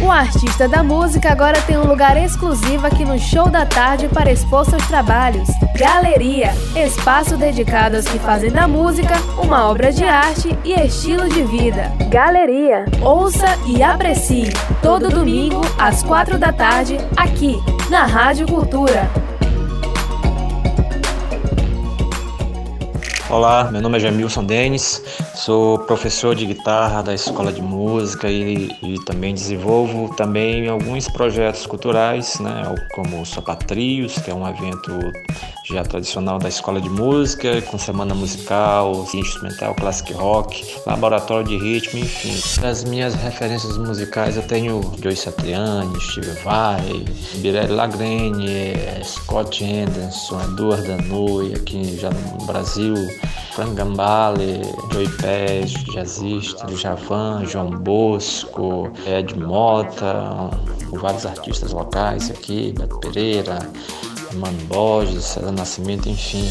O artista da música agora tem um lugar exclusivo aqui no Show da Tarde para expor seus trabalhos. Galeria espaço dedicado aos que fazem da música uma obra de arte e estilo de vida. Galeria ouça e aprecie todo domingo às quatro da tarde aqui na Rádio Cultura. Olá, meu nome é Jamilson Denis, sou professor de guitarra da Escola de Música e, e também desenvolvo também alguns projetos culturais, né, como Sopatrios, que é um evento já tradicional da Escola de Música, com semana musical, instrumental, classic rock, laboratório de ritmo, enfim. As minhas referências musicais eu tenho Joey Satriani, Steve Vai, Birelli Lagrene, Scott Anderson, Eduardo Danui, aqui já no Brasil, Frank Gambale, Joey Pez, jazzista, Javan, João Bosco, Ed Mota, vários artistas locais aqui, Beto Pereira, Mano Borges, César Nascimento, enfim.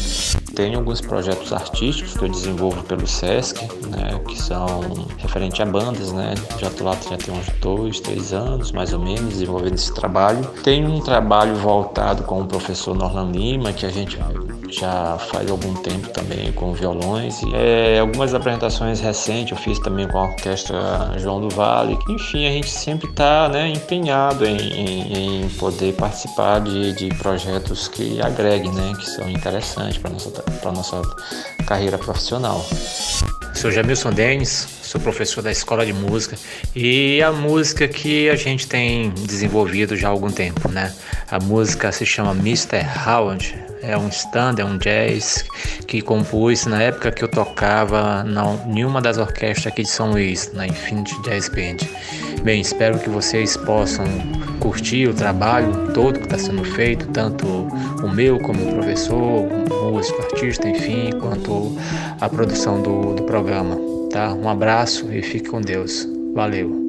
Tenho alguns projetos artísticos que eu desenvolvo pelo SESC, né, que são referente a bandas, né. Já tô lá já tem uns dois, três anos, mais ou menos, desenvolvendo esse trabalho. Tenho um trabalho voltado com o professor Norlan Lima, que a gente já faz algum tempo também com violões. E, é, algumas apresentações recentes eu fiz também com a orquestra João do Vale. Enfim, a gente sempre está né, empenhado em, em, em, poder participar de, de projetos que agreguem, né, que são interessantes para a nossa, nossa carreira profissional. Sou Jamilson Denis, sou professor da Escola de Música e a música que a gente tem desenvolvido já há algum tempo, né? A música se chama Mr. Howard, é um stand, é um jazz que compus na época que eu tocava em nenhuma das orquestras aqui de São Luís, na Infinity Jazz Band. Bem, espero que vocês possam curtir o trabalho todo que está sendo feito, tanto o meu como professor, músico, artista, enfim, quanto a produção do, do programa. Tá? Um abraço e fique com Deus. Valeu!